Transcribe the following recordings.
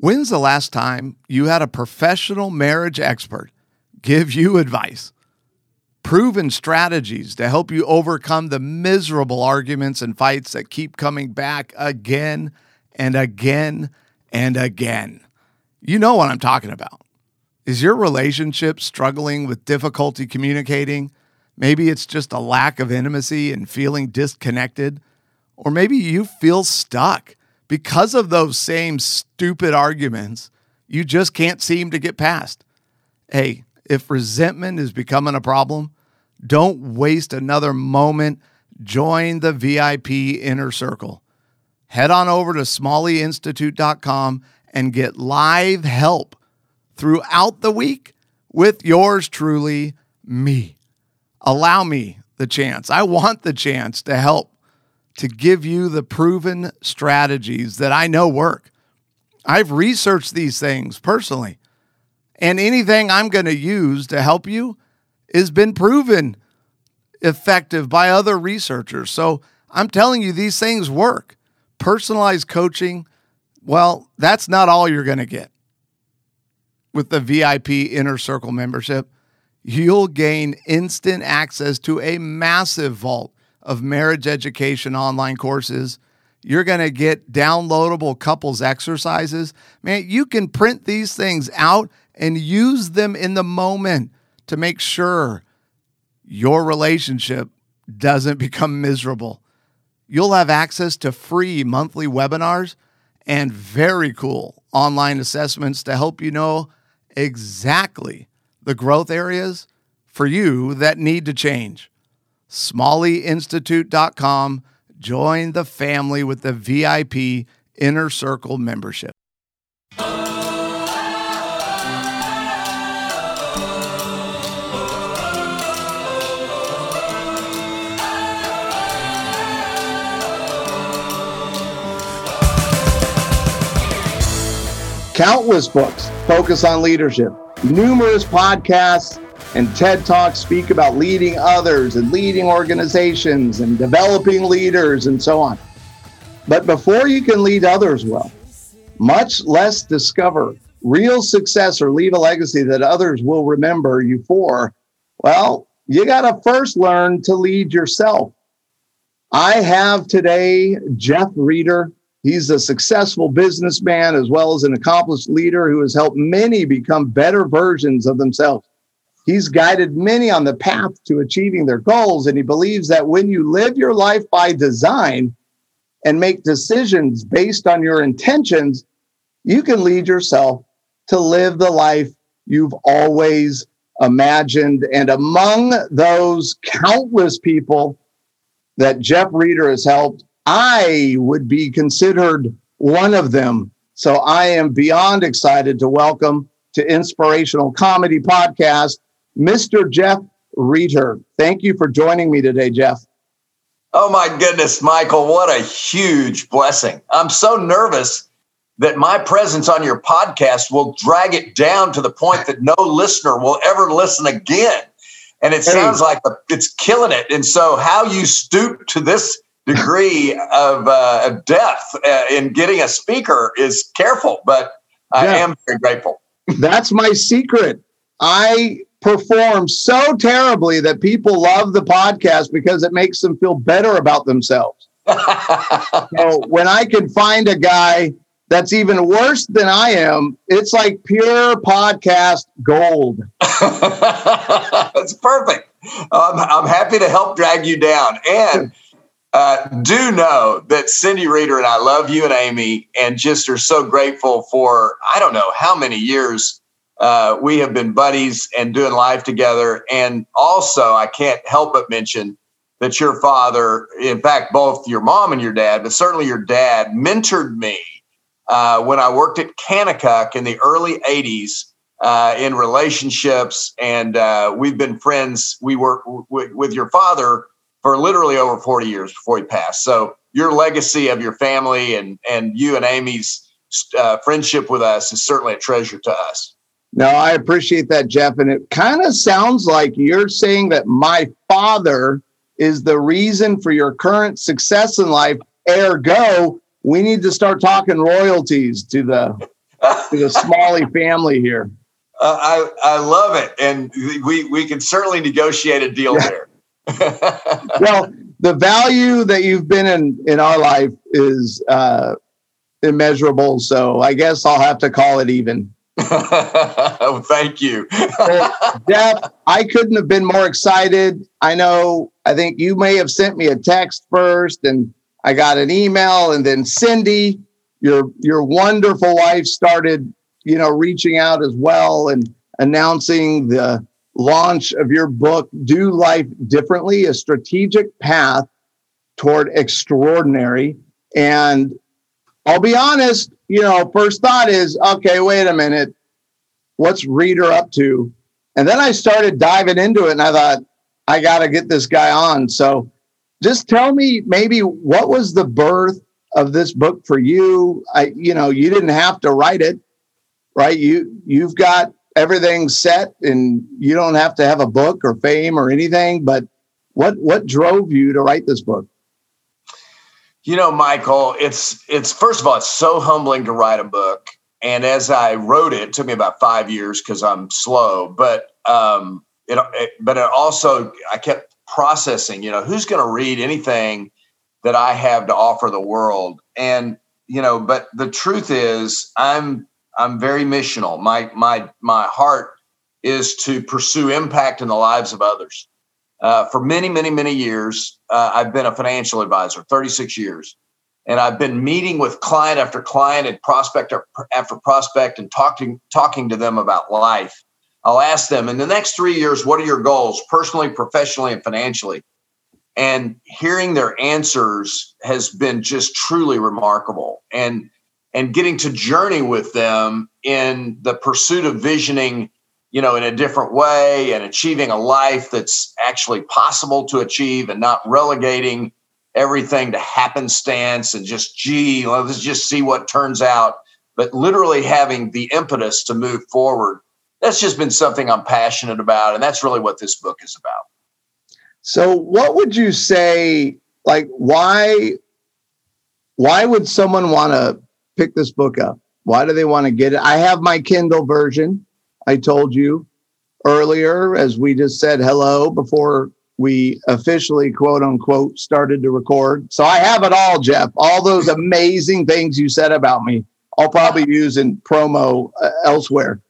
When's the last time you had a professional marriage expert give you advice? Proven strategies to help you overcome the miserable arguments and fights that keep coming back again and again and again. You know what I'm talking about. Is your relationship struggling with difficulty communicating? Maybe it's just a lack of intimacy and feeling disconnected. Or maybe you feel stuck because of those same stupid arguments, you just can't seem to get past. Hey, if resentment is becoming a problem, don't waste another moment. Join the VIP inner circle. Head on over to smalleyinstitute.com and get live help throughout the week with yours truly, me. Allow me the chance. I want the chance to help to give you the proven strategies that I know work. I've researched these things personally, and anything I'm going to use to help you has been proven effective by other researchers. So I'm telling you, these things work. Personalized coaching, well, that's not all you're going to get. With the VIP Inner Circle membership, you'll gain instant access to a massive vault of marriage education online courses. You're going to get downloadable couples exercises. Man, you can print these things out and use them in the moment to make sure your relationship doesn't become miserable. You'll have access to free monthly webinars and very cool online assessments to help you know exactly the growth areas for you that need to change smalleyinstitute.com. Join the family with the VIP Inner Circle membership. Countless books focus on leadership, numerous podcasts and TED Talks speak about leading others and leading organizations and developing leaders and so on. But before you can lead others well, much less discover real success or leave a legacy that others will remember you for, well, you got to first learn to lead yourself. I have today Jeff Rieder. He's a successful businessman as well as an accomplished leader who has helped many become better versions of themselves. He's guided many on the path to achieving their goals. And he believes that when you live your life by design and make decisions based on your intentions, you can lead yourself to live the life you've always imagined. And among those countless people that Jeff Rieder has helped, I would be considered one of them. So I am beyond excited to welcome to Inspirational Comedy Podcast Mr. Jeff Rieder. Thank you for joining me today, Jeff. Oh my goodness, Michael, what a huge blessing. I'm so nervous that my presence on your podcast will drag it down to the point that no listener will ever listen again. And it sounds like it's killing it. And so, how you stoop to this degree of, uh, depth uh, in getting a speaker is careful, but I yeah. am very grateful. That's my secret. I perform so terribly that people love the podcast because it makes them feel better about themselves. so when I can find a guy that's even worse than I am, it's like pure podcast gold. that's perfect. I'm, I'm happy to help drag you down. And uh, do know that Cindy Rieder and I love you and Amy and just are so grateful for, I don't know how many years uh, we have been buddies and doing life together. And also, I can't help but mention that your father, in fact, both your mom and your dad, but certainly your dad, mentored me uh, when I worked at Kanakuk in the early 80s uh, in relationships. And uh, we've been friends. We worked w- with your father for literally over 40 years before he passed. So, your legacy of your family and, and you and Amy's uh, friendship with us is certainly a treasure to us. No, I appreciate that, Jeff. And it kind of sounds like you're saying that my father is the reason for your current success in life. Ergo, we need to start talking royalties to the to the Smalley family here. Uh, I I love it, and we we can certainly negotiate a deal yeah. there. well, the value that you've been in in our life is uh, immeasurable. So I guess I'll have to call it even. thank you. well, Jeff, I couldn't have been more excited. I know, I think you may have sent me a text first, and I got an email, and then Cindy, your your wonderful wife, started, you know, reaching out as well and announcing the launch of your book, Do Life Differently, a strategic path toward extraordinary. And I'll be honest, you know, first thought is, okay, wait a minute. What's Rieder up to? And then I started diving into it and I thought, I got to get this guy on. So just tell me maybe what was the birth of this book for you? I, you know, you didn't have to write it, right? You, you've got everything set and you don't have to have a book or fame or anything, but what, what drove you to write this book? You know, Michael, it's it's first of all, it's so humbling to write a book. And as I wrote it, it took me about five years because I'm slow. But um, it, it, but it also I kept processing. You know, who's going to read anything that I have to offer the world? And you know, but the truth is, I'm I'm very missional. My my my heart is to pursue impact in the lives of others. Uh, for many, many, many years, uh, I've been a financial advisor, 36 years. And I've been meeting with client after client and prospect after prospect and talking, talking to them about life. I'll ask them in the next three years, what are your goals personally, professionally, and financially? And hearing their answers has been just truly remarkable. And and getting to journey with them in the pursuit of visioning you know, in a different way and achieving a life that's actually possible to achieve and not relegating everything to happenstance and just, gee, let's just see what turns out, but literally having the impetus to move forward. That's just been something I'm passionate about. And that's really what this book is about. So, what would you say? Like, why? Why would someone want to pick this book up? Why do they want to get it? I have my Kindle version. I told you earlier, as we just said hello before we officially, quote unquote, started to record. So I have it all, Jeff. All those amazing things you said about me, I'll probably use in promo uh, elsewhere.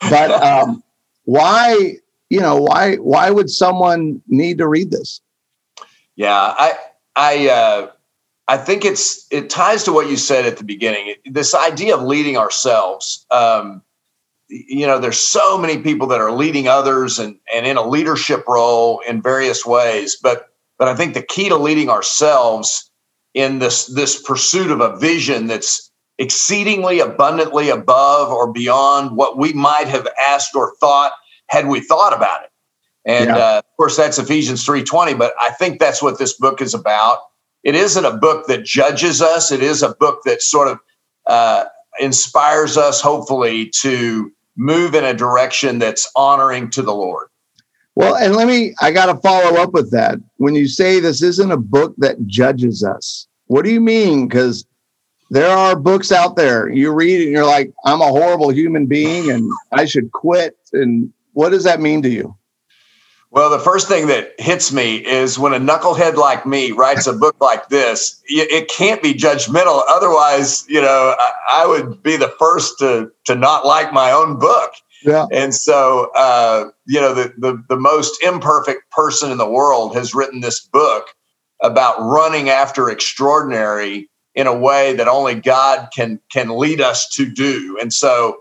But um, why, you know, why why would someone need to read this? Yeah, I I uh, I think it's it ties to what you said at the beginning. This idea of leading ourselves. Um, you know there's so many people that are leading others and and in a leadership role in various ways but but i think the key to leading ourselves in this this pursuit of a vision that's exceedingly abundantly above or beyond what we might have asked or thought had we thought about it. And yeah. uh, of course that's ephesians 3.20 but i think that's what this book is about. It isn't a book that judges us. It is a book that sort of uh, inspires us hopefully to move in a direction that's honoring to the Lord. Well, and let me, I got to follow up with that. When you say this isn't a book that judges us, what do you mean? Because there are books out there you read and you're like, I'm a horrible human being and I should quit. And what does that mean to you? Well, the first thing that hits me is when a knucklehead like me writes a book like this, it can't be judgmental. Otherwise, you know, I, would be the first to to not like my own book. Yeah. And so, uh, you know, the, the the most imperfect person in the world has written this book about running after extraordinary in a way that only God can can lead us to do. And so,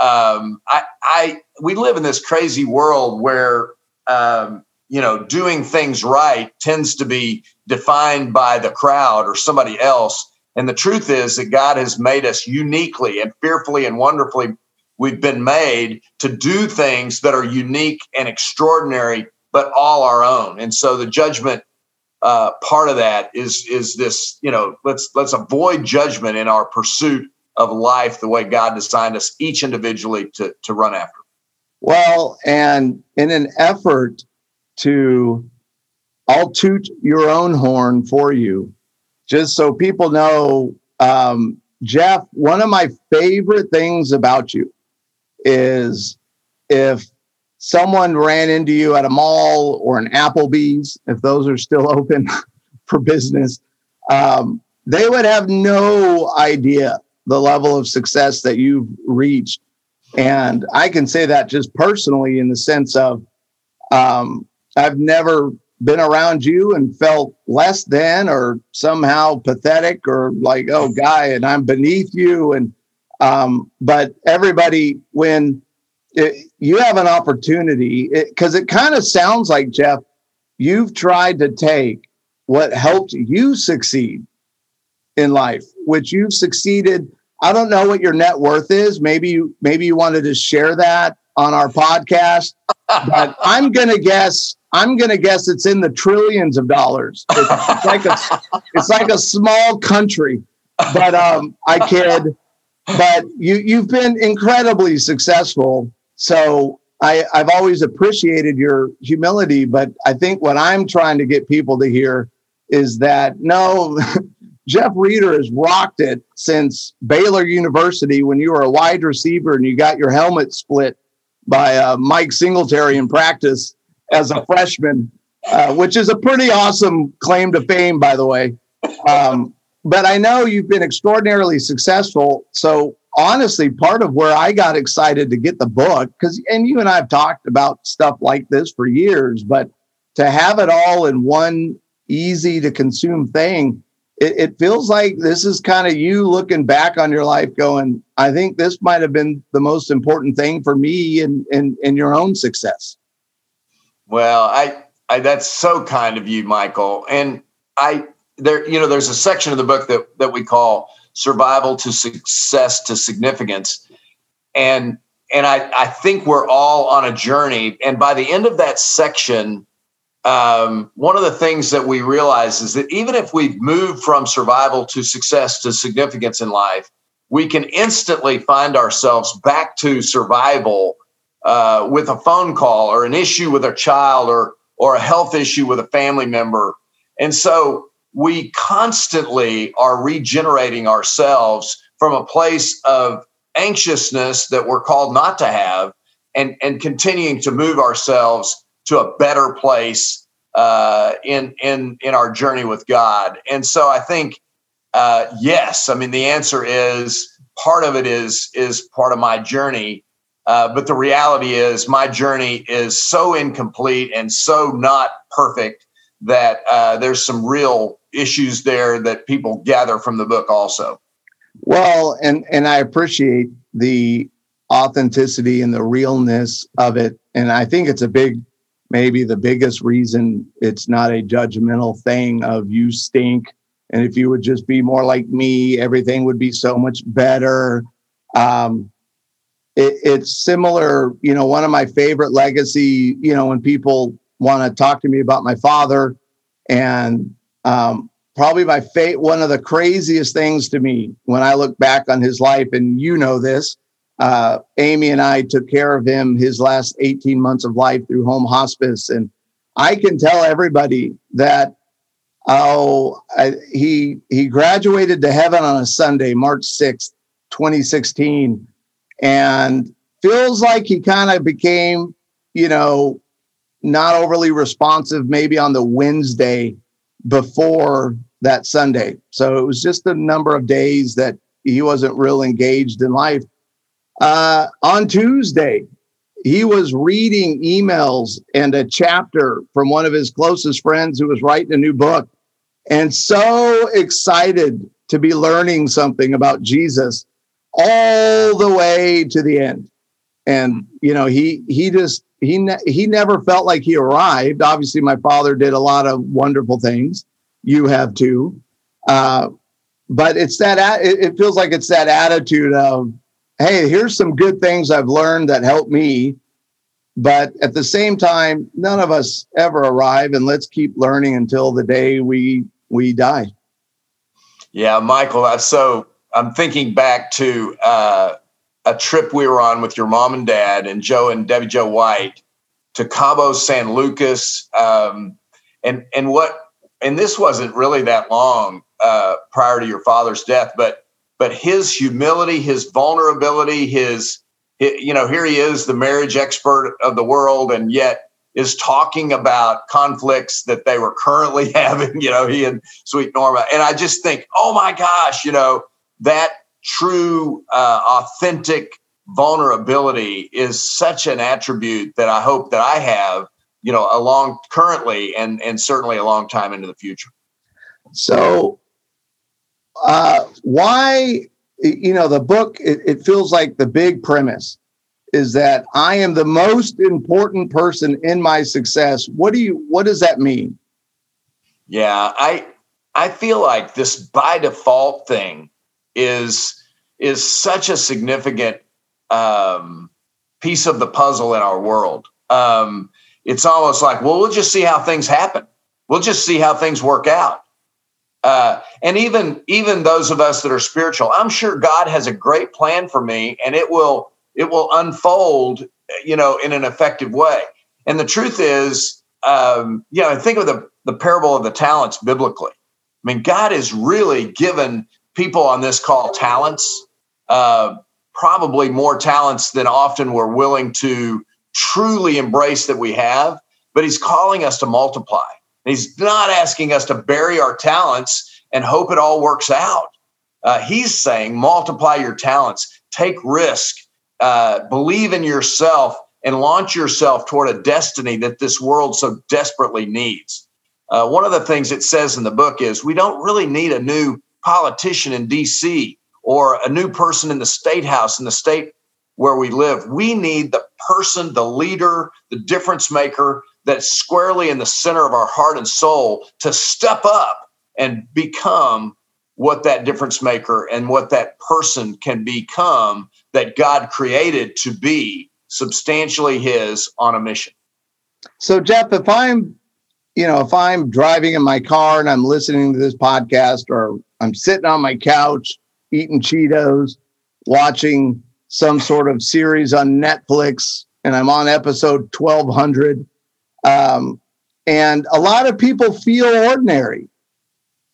um, I, I we live in this crazy world where um, you know, doing things right tends to be defined by the crowd or somebody else. And the truth is that God has made us uniquely and fearfully and wonderfully. We've been made to do things that are unique and extraordinary, but all our own. And so the judgment uh, part of that is is this. You know, let's let's avoid judgment in our pursuit of life the way God designed us each individually to to run after. Well, and in an effort to, I'll toot your own horn for you, just so people know um, Jeff, one of my favorite things about you is if someone ran into you at a mall or an Applebee's, if those are still open for business, um, they would have no idea the level of success that you've reached. And I can say that just personally in the sense of um, I've never been around you and felt less than or somehow pathetic or like, oh, guy, and I'm beneath you. And, um, but everybody, when it, you have an opportunity, because it, it kind of sounds like, Jeff, you've tried to take what helped you succeed in life, which you've succeeded. I don't know what your net worth is. Maybe you maybe you wanted to share that on our podcast, but I'm gonna guess I'm gonna guess it's in the trillions of dollars. It's like a it's like a small country, but um, I kid. But you you've been incredibly successful. So I, I've always appreciated your humility, but I think what I'm trying to get people to hear is that no, Jeff Rieder has rocked it since Baylor University when you were a wide receiver and you got your helmet split by uh, Mike Singletary in practice as a freshman, uh, which is a pretty awesome claim to fame, by the way. Um, but I know you've been extraordinarily successful. So honestly, part of where I got excited to get the book, because and you and I have talked about stuff like this for years, but to have it all in one easy to consume thing it, it feels like this is kind of you looking back on your life going, I think this might have been the most important thing for me and in, in, in your own success. Well, I, I that's so kind of you, Michael. And I there, you know, there's a section of the book that that we call survival to success to significance. And and I, I think we're all on a journey. And by the end of that section, um, one of the things that we realize is that even if we've moved from survival to success to significance in life, we can instantly find ourselves back to survival uh, with a phone call or an issue with a child or or a health issue with a family member. And so we constantly are regenerating ourselves from a place of anxiousness that we're called not to have and, and continuing to move ourselves to a better place uh, in in in our journey with God. And so I think uh, yes, I mean the answer is part of it is is part of my journey. Uh, but the reality is my journey is so incomplete and so not perfect that uh, there's some real issues there that people gather from the book also. Well, and and I appreciate the authenticity and the realness of it, and I think it's a big maybe the biggest reason it's not a judgmental thing of you stink. And if you would just be more like me everything would be so much better. Um, it, it's similar you know one of my favorite legacy you know when people want to talk to me about my father and um, probably my fate one of the craziest things to me when i look back on his life and you know this uh, Amy and I took care of him his last 18 months of life through home hospice. And I can tell everybody that oh, I, he he graduated to heaven on a Sunday, March 6th, 2016, and feels like he kind of became, you know, not overly responsive maybe on the Wednesday before that Sunday. So it was just a number of days that he wasn't real engaged in life. Uh, on Tuesday, he was reading emails and a chapter from one of his closest friends who was writing a new book and so excited to be learning something about Jesus all the way to the end. And you know, he he just he ne- he never felt like he arrived. Obviously, my father did a lot of wonderful things. You have too, uh, but it's that it, it feels like it's that attitude of hey, here's some good things I've learned that help me. But at the same time, none of us ever arrive, and let's keep learning until the day we we die. Yeah, Michael, so. I'm thinking back to uh, a trip we were on with your mom and dad and Joe and Debbie Jo White to Cabo San Lucas, um, and and what and this wasn't really that long uh, prior to your father's death, but but his humility, his vulnerability, his, you know, here he is, the marriage expert of the world, and yet is talking about conflicts that they were currently having, you know, he and Sweet Norma. And I just think, oh my gosh, you know, that true, uh, authentic vulnerability is such an attribute that I hope that I have, you know, along currently and and certainly a long time into the future. So uh, why, you know, the book, it, it feels like the big premise is that I am the most important person in my success. What do you, what does that mean? Yeah, I, I feel like this by default thing is is such a significant um, piece of the puzzle in our world. Um, it's almost like, well, we'll just see how things happen. We'll just see how things work out. Uh, and even even those of us that are spiritual, I'm sure God has a great plan for me, and it will it will unfold, you know, in an effective way. And the truth is, um, you know, think of the the parable of the talents biblically. I mean, God has really given people on this call talents, uh, probably more talents than often we're willing to truly embrace that we have. But He's calling us to multiply. He's not asking us to bury our talents and hope it all works out. Uh, he's saying multiply your talents, take risk, uh, believe in yourself, and launch yourself toward a destiny that this world so desperately needs. Uh, one of the things it says in the book is we don't really need a new politician in DC or a new person in the state house in the state where we live. We need the person, the leader, the difference maker that's squarely in the center of our heart and soul to step up and become what that difference maker and what that person can become that God created to be substantially his on a mission. So Jeff, if I'm you know, if I'm driving in my car and I'm listening to this podcast or I'm sitting on my couch eating Cheetos, watching some sort of series on Netflix and I'm on episode 1200 um, and a lot of people feel ordinary,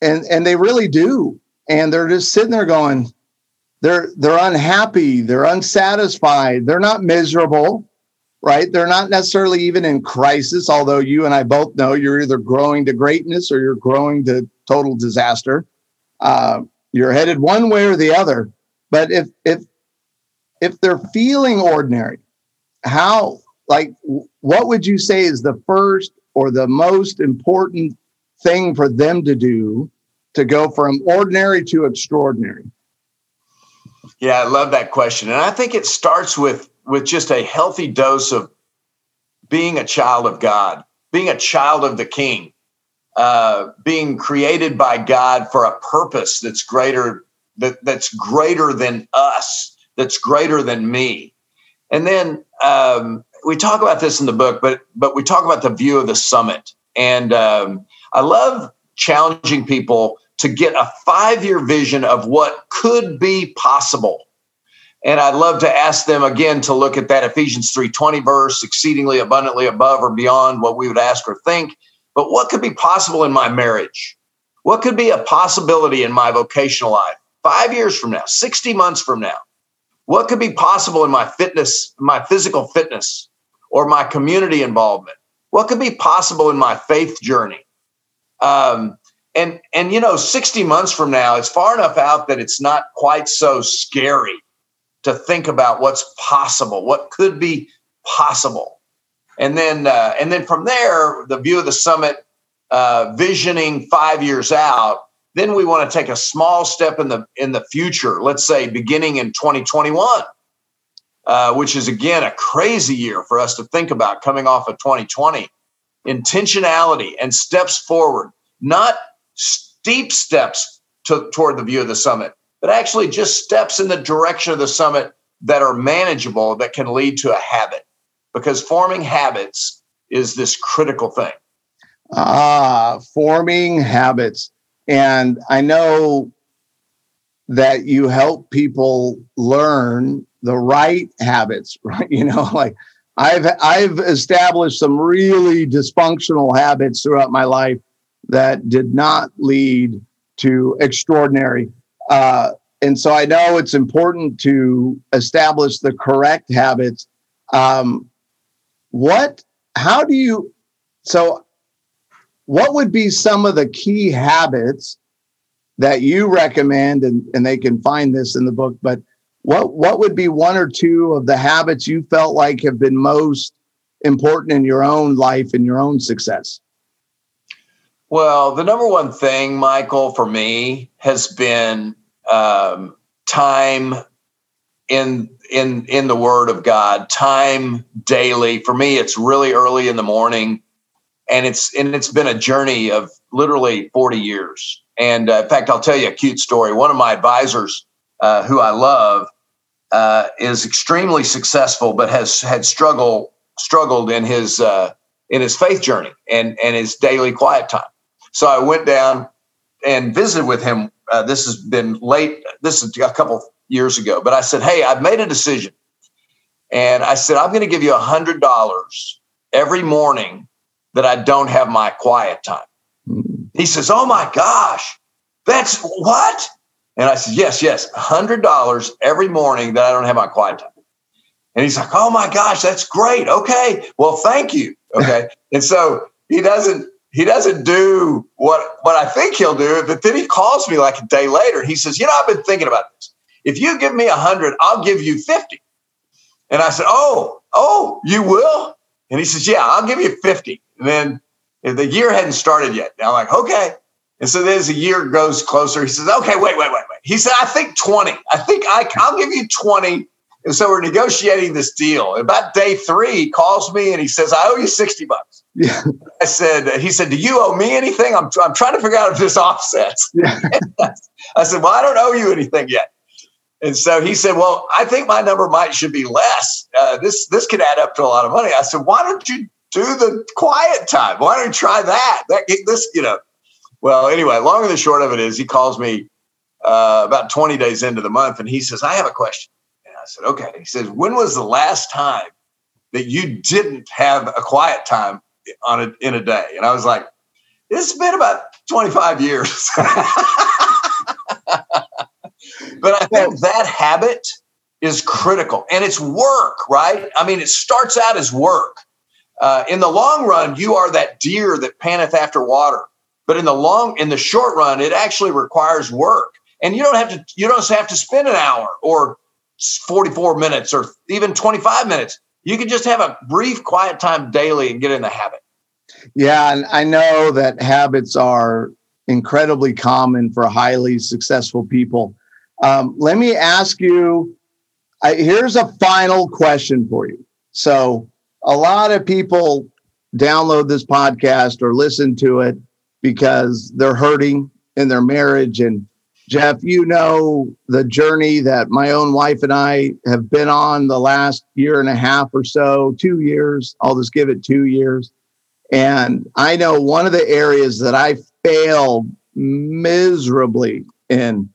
and and they really do. And they're just sitting there going, they're they're unhappy, they're unsatisfied, they're not miserable, right? They're not necessarily even in crisis. Although you and I both know you're either growing to greatness or you're growing to total disaster. Uh, you're headed one way or the other. But if if if they're feeling ordinary, how like what would you say is the first or the most important thing for them to do to go from ordinary to extraordinary? Yeah i love that question. And i think it starts with with just a healthy dose of being a child of god being a child of the king uh, being created by god for a purpose that's greater that, that's greater than us that's greater than me. And then um, we talk about this in the book, but but we talk about the view of the summit, and um, I love challenging people to get a five year vision of what could be possible. And I'd love to ask them again to look at that Ephesians 3:20 verse, exceedingly abundantly above or beyond what we would ask or think. But what could be possible in my marriage? What could be a possibility in my vocational life? Five years from now, 60 months from now, what could be possible in my fitness, my physical fitness, or my community involvement? What could be possible in my faith journey? Um, and and you know, 60 months from now, it's far enough out that it's not quite so scary to think about what's possible, what could be possible. And then uh, and then from there, the view of the summit, uh, visioning five years out, then we want to take a small step in the in the future. Let's say beginning in 2021, uh, which is again a crazy year for us to think about coming off of 2020. Intentionality and steps forward, not steep steps to, toward the view of the summit, but actually just steps in the direction of the summit that are manageable that can lead to a habit. Because forming habits is this critical thing. Ah, forming habits. And I know that you help people learn the right habits, right? You know, like I've I've established some really dysfunctional habits throughout my life that did not lead to extraordinary. Uh, and so I know it's important to establish the correct habits. Um, what, how do you, so what would be some of the key habits that you recommend? And, and they can find this in the book, but what, what would be one or two of the habits you felt like have been most important in your own life and your own success? Well, the number one thing, Michael, for me has been um, time in in in the Word of God. Time daily. For me, it's really early in the morning, and it's and it's been a journey of literally forty years. And uh, in fact, I'll tell you a cute story. One of my advisors, uh, who I love, uh, is extremely successful, but has had struggle struggled in his uh, in his faith journey and and his daily quiet time. So I went down and visited with him. Uh, this has been late. This is a couple years ago, but I said, "Hey, I've made a decision," and I said, "I'm going to give you a hundred dollars every morning that I don't have my quiet time." Mm-hmm. He says, "Oh my gosh, that's what?" And I said, "Yes, yes, hundred dollars every morning that I don't have my quiet time." And he's like, "Oh my gosh, that's great. Okay, well, thank you." Okay, and so he doesn't he doesn't do what what I think he'll do. But then he calls me like a day later. He says, "You know, I've been thinking about this. If you give me a hundred, I'll give you 50. And I said, "Oh, oh, you will?" And he says, "Yeah, I'll give you 50." And then the year hadn't started yet. And I'm like, "Okay." And so then as the year goes closer, he says, "Okay, wait, wait, wait, wait." He said, "I think 20. I think I, I'll give you 20." And so we're negotiating this deal. About day three, he calls me and he says, I owe you 60 bucks. Yeah. I said, he said, do you owe me anything? I'm, I'm trying to figure out if this offsets. Yeah. I said, well, I don't owe you anything yet. And so he said, well, I think my number might should be less. Uh, this, this could add up to a lot of money. I said, why don't you do the quiet time? Why don't you try that? That this, you know, well, anyway, long and the short of it is he calls me uh, about 20 days into the month and he says, I have a question. And I said, okay. He says, when was the last time that you didn't have a quiet time on a, in a day. And I was like, it's been about 25 years. but I think that habit is critical and it's work, right? I mean, it starts out as work. Uh, in the long run, you are that deer that panteth after water. But in the long, in the short run, it actually requires work. And you don't have to, you don't have to spend an hour or 44 minutes or even 25 minutes. You can just have a brief quiet time daily and get in the habit. Yeah, and I know that habits are incredibly common for highly successful people. Um, let me ask you I, here's a final question for you. So, a lot of people download this podcast or listen to it because they're hurting in their marriage and Jeff, you know the journey that my own wife and I have been on the last year and a half or so, two years. I'll just give it two years. And I know one of the areas that I failed miserably in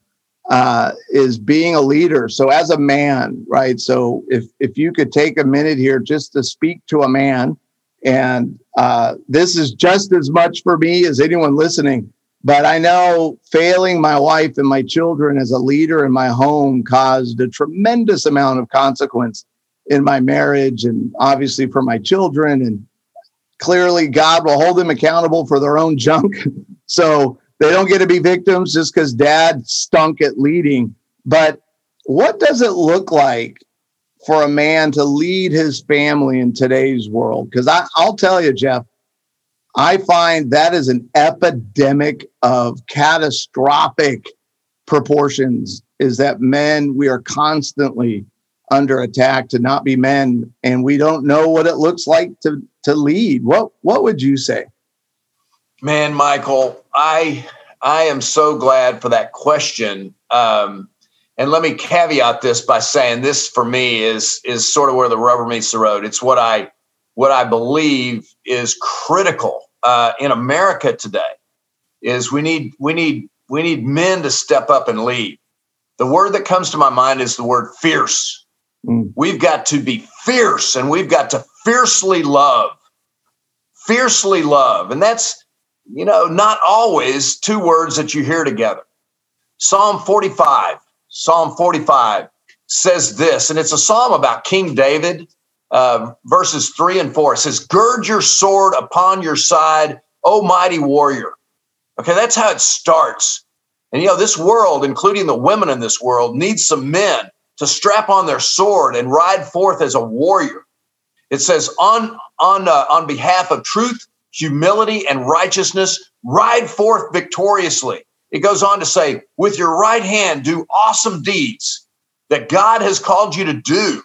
uh, is being a leader. So as a man, right? So if if you could take a minute here just to speak to a man, and uh, this is just as much for me as anyone listening but I know failing my wife and my children as a leader in my home caused a tremendous amount of consequence in my marriage and obviously for my children. And clearly, God will hold them accountable for their own junk. so they don't get to be victims just because dad stunk at leading. But what does it look like for a man to lead his family in today's world? Because I'll tell you, Jeff, I find that is an epidemic of catastrophic proportions is that men, we are constantly under attack to not be men and we don't know what it looks like to to lead. What what would you say? Man, Michael, I I am so glad for that question. Um, and let me caveat this by saying this for me is is sort of where the rubber meets the road. It's what I what I believe is critical uh, in America today is we need we need we need men to step up and lead. The word that comes to my mind is the word fierce. Mm. We've got to be fierce and we've got to fiercely love. Fiercely love. And that's, you know, not always two words that you hear together. Psalm 45 Psalm 45 says this, and it's a psalm about King David, uh, verses three and four. It says, Gird your sword upon your side, O mighty warrior. Okay, that's how it starts. And you know, this world, including the women in this world, needs some men to strap on their sword and ride forth as a warrior. It says, on on uh, on behalf of truth, humility, and righteousness, ride forth victoriously. It goes on to say, with your right hand, do awesome deeds that God has called you to do.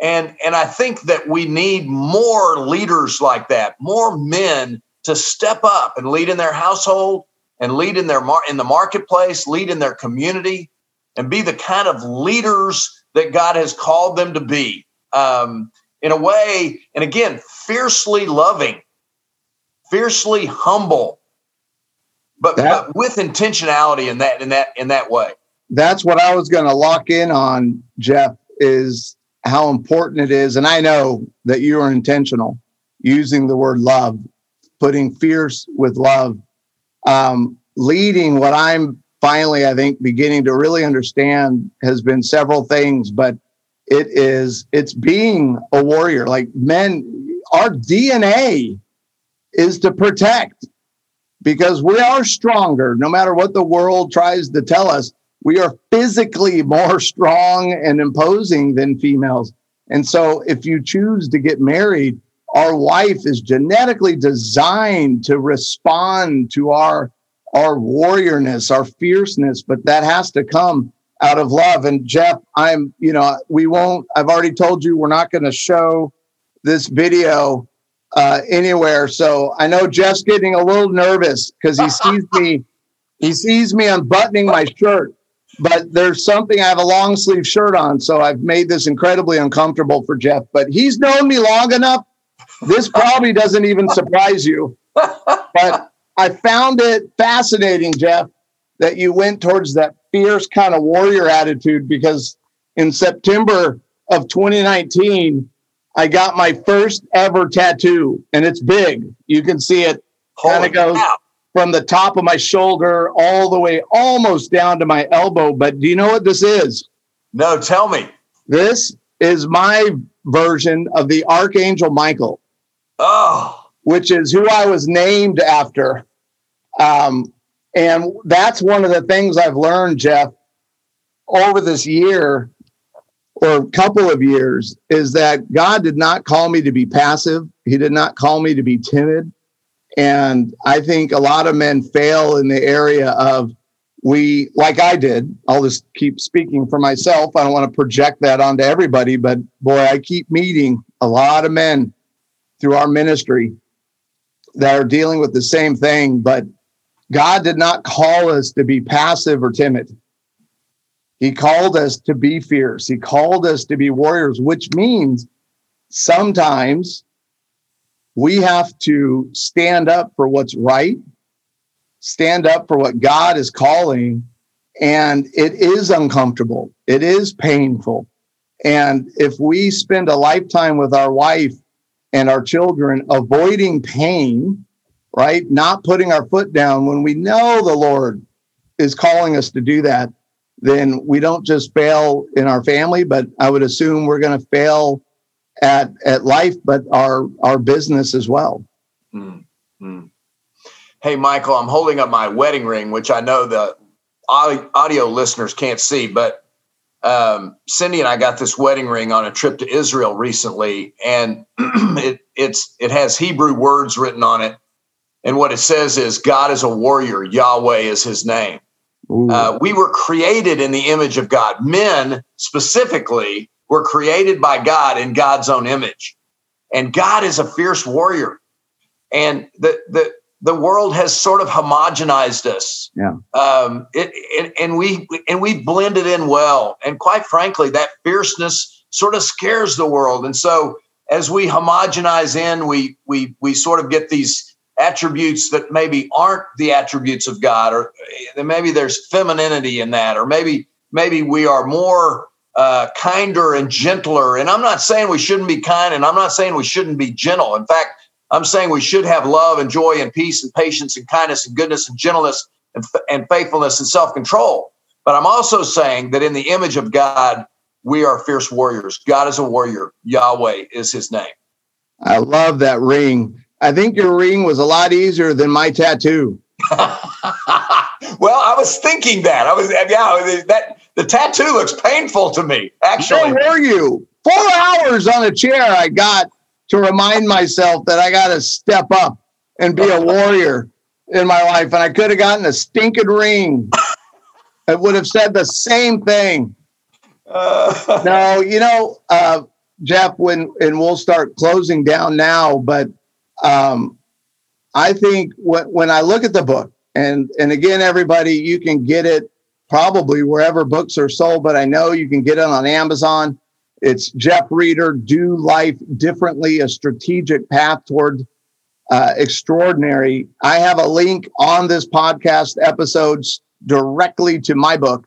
And, and I think that we need more leaders like that, more men to step up and lead in their household and lead in their mar- in the marketplace, lead in their community, and be the kind of leaders that God has called them to be. Um, in a way, and again, fiercely loving, fiercely humble, but, that, but with intentionality in that in that in that way. That's what I was going to lock in on, Jeff. Is how important it is, and I know that you are intentional using the word love, putting fierce with love, um, leading what I'm finally, I think, beginning to really understand has been several things, but it is it's being a warrior. Like men, our DNA is to protect because we are stronger no matter what the world tries to tell us. We are physically more strong and imposing than females. And so if you choose to get married, our wife is genetically designed to respond to our our warriorness, our fierceness, but that has to come out of love. And Jeff, I'm, you know, we won't, I've already told you we're not going to show this video uh, anywhere. So I know Jeff's getting a little nervous because he sees me, he sees me unbuttoning my shirt. But there's something I have a long sleeve shirt on, so I've made this incredibly uncomfortable for Jeff. But he's known me long enough. This probably doesn't even surprise you. But I found it fascinating, Jeff, that you went towards that fierce kind of warrior attitude because in September of 2019, I got my first ever tattoo, and it's big. You can see it kind of goes cow. from the top of my shoulder all the way almost down to my elbow. But do you know what this is? No, tell me. This is my version of the Archangel Michael. Oh. Which is who I was named after. Um, and that's one of the things I've learned, Jeff, over this year or a couple of years is that God did not call me to be passive. He did not call me to be timid. And I think a lot of men fail in the area of we, like I did, I'll just keep speaking for myself. I don't want to project that onto everybody, but boy, I keep meeting a lot of men through our ministry that are dealing with the same thing. But God did not call us to be passive or timid. He called us to be fierce. He called us to be warriors, which means sometimes we have to stand up for what's right, stand up for what God is calling. And it is uncomfortable, it is painful. And if we spend a lifetime with our wife and our children avoiding pain, right? Not putting our foot down when we know the Lord is calling us to do that, then we don't just fail in our family, but I would assume we're going to fail at at life, but our our business as well. Mm-hmm. Hey, Michael, I'm holding up my wedding ring, which I know the audio listeners can't see, but um, Cindy and I got this wedding ring on a trip to Israel recently, and it it's it has Hebrew words written on it, and what it says is God is a warrior. Yahweh is His name. Uh, we were created in the image of God. Men specifically were created by God in God's own image. And God is a fierce warrior. And the, the, the world has sort of homogenized us. Yeah. Um, it, it, and we and we blended in well. And quite frankly, that fierceness sort of scares the world. And so as we homogenize in, we we we sort of get these attributes that maybe aren't the attributes of God, or maybe there's femininity in that, or maybe maybe we are more uh, kinder and gentler. And I'm not saying we shouldn't be kind, and I'm not saying we shouldn't be gentle. In fact, I'm saying we should have love and joy and peace and patience and kindness and goodness and gentleness and, and faithfulness and self control. But I'm also saying that in the image of God, we are fierce warriors. God is a warrior. Yahweh is his name. I love that ring. I think your ring was a lot easier than my tattoo. well, I was thinking that. I was yeah, that the tattoo looks painful to me, actually. Where were you? Four hours on a chair I got to remind myself that I got to step up and be a warrior in my life. And I could have gotten a stinking ring. It would have said the same thing. Uh, no, you know, uh, Jeff, when and we'll start closing down now, but um, I think when when I look at the book, and and again, everybody, you can get it probably wherever books are sold, but I know you can get it on Amazon. It's Jeff Rieder, Do Life Differently, a strategic path toward uh, extraordinary. I have a link on this podcast episodes directly to my book.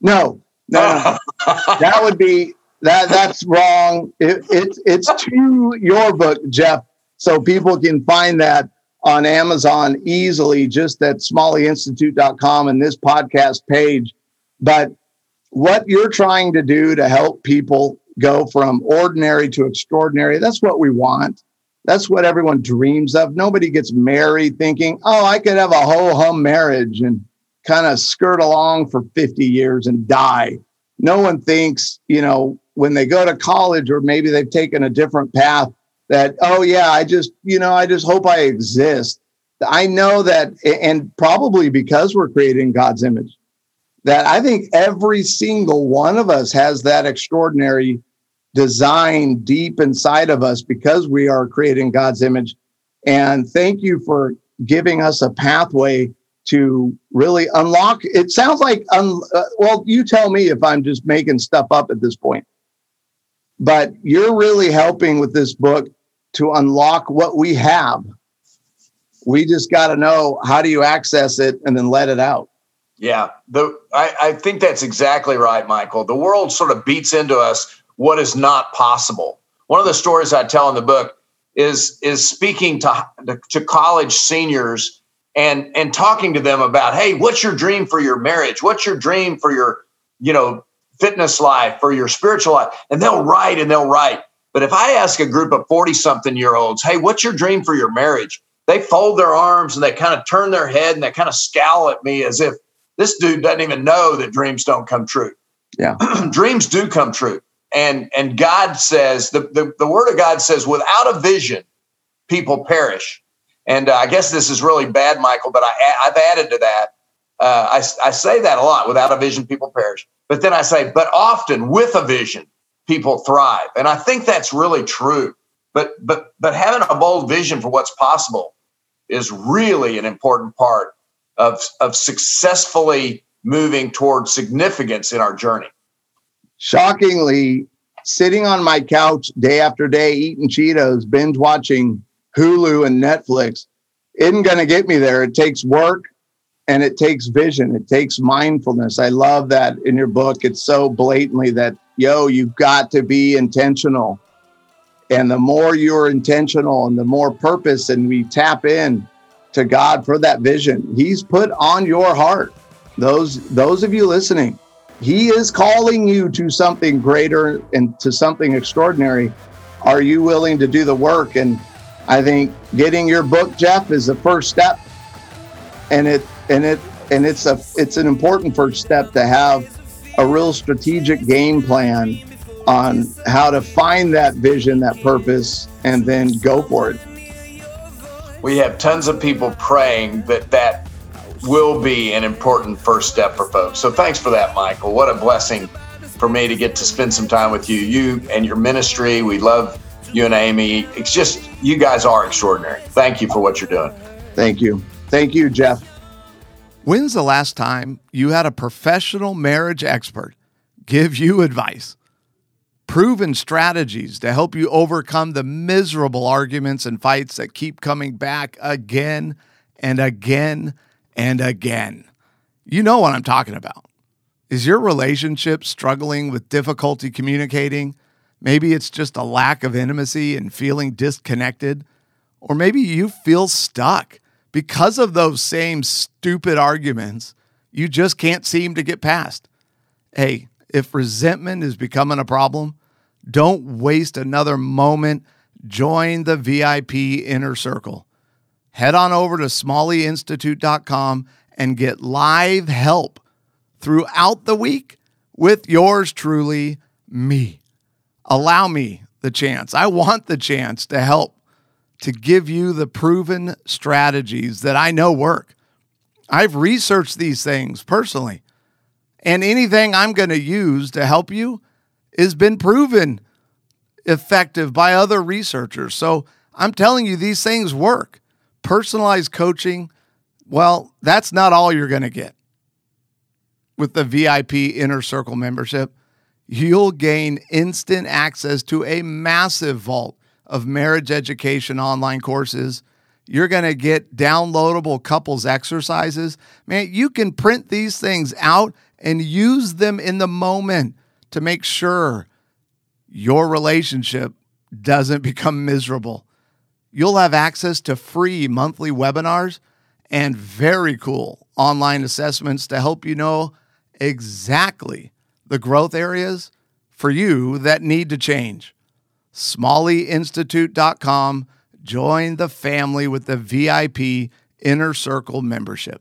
No, no, no. that would be that. That's wrong. It, it, it's to your book, Jeff, so people can find that on Amazon easily, just at smalleyinstitute.com and this podcast page. But what you're trying to do to help people go from ordinary to extraordinary, that's what we want. That's what everyone dreams of. Nobody gets married thinking, oh, I could have a ho hum marriage and kind of skirt along for 50 years and die. No one thinks, you know, when they go to college or maybe they've taken a different path that, oh, yeah, I just, you know, I just hope I exist. I know that, and probably because we're creating God's image, that I think every single one of us has that extraordinary design deep inside of us because we are creating God's image. And thank you for giving us a pathway to really unlock. It sounds like, un, uh, well, you tell me if I'm just making stuff up at this point. But you're really helping with this book to unlock what we have. We just got to know how do you access it and then let it out. Yeah, the I, I think that's exactly right, Michael. The world sort of beats into us what is not possible. One of the stories I tell in the book is is speaking to to college seniors and and talking to them about hey what's your dream for your marriage what's your dream for your you know fitness life for your spiritual life and they'll write and they'll write but if i ask a group of 40 something year olds hey what's your dream for your marriage? they fold their arms and they kind of turn their head and they kind of scowl at me as if this dude doesn't even know that dreams don't come true. Yeah. Dreams do come true. And and god says the, the, the word of god says without a vision people perish. And uh, I guess this is really bad, Michael, but I, I've added to that. Uh, I, I say that a lot. Without a vision, people perish. But then I say, but often with a vision, people thrive. And I think that's really true. But but but having a bold vision for what's possible is really an important part of, of successfully moving toward significance in our journey. Shockingly, sitting on my couch day after day, eating Cheetos, binge watching Hulu and Netflix isn't going to get me there. It takes work and it takes vision. It takes mindfulness. I love that in your book. It's so blatantly that, yo, you've got to be intentional. And the more you're intentional and the more purpose, and we tap in to God for that vision, He's put on your heart. Those, those of you listening, He is calling you to something greater and to something extraordinary. Are you willing to do the work? And I think getting your book, Jeff, is the first step, and it and it and it's a it's an important first step to have a real strategic game plan on how to find that vision, that purpose, and then go for it. We have tons of people praying that that will be an important first step for folks. So thanks for that, Michael. What a blessing for me to get to spend some time with you, you and your ministry. We love you and Amy. It's just, you guys are extraordinary. Thank you for what you're doing. Thank you. Thank you, Jeff. When's the last time you had a professional marriage expert give you advice? Proven strategies to help you overcome the miserable arguments and fights that keep coming back again and again and again. You know what I'm talking about. Is your relationship struggling with difficulty communicating? Maybe it's just a lack of intimacy and feeling disconnected. Or maybe you feel stuck because of those same stupid arguments. you just can't seem to get past. Hey, if resentment is becoming a problem, don't waste another moment. Join the VIP inner circle. Head on over to smalleyinstitute.com and get live help throughout the week with yours truly, me. Allow me the chance. I want the chance to help to give you the proven strategies that I know work. I've researched these things personally, and anything I'm going to use to help you has been proven effective by other researchers. So I'm telling you, these things work. Personalized coaching, well, that's not all you're going to get with the VIP Inner Circle membership. You'll gain instant access to a massive vault of marriage education online courses. You're going to get downloadable couples exercises. Man, you can print these things out and use them in the moment to make sure your relationship doesn't become miserable. You'll have access to free monthly webinars and very cool online assessments to help you know exactly the growth areas for you that need to change. SmalleyInstitute.com. Join the family with the VIP Inner Circle membership.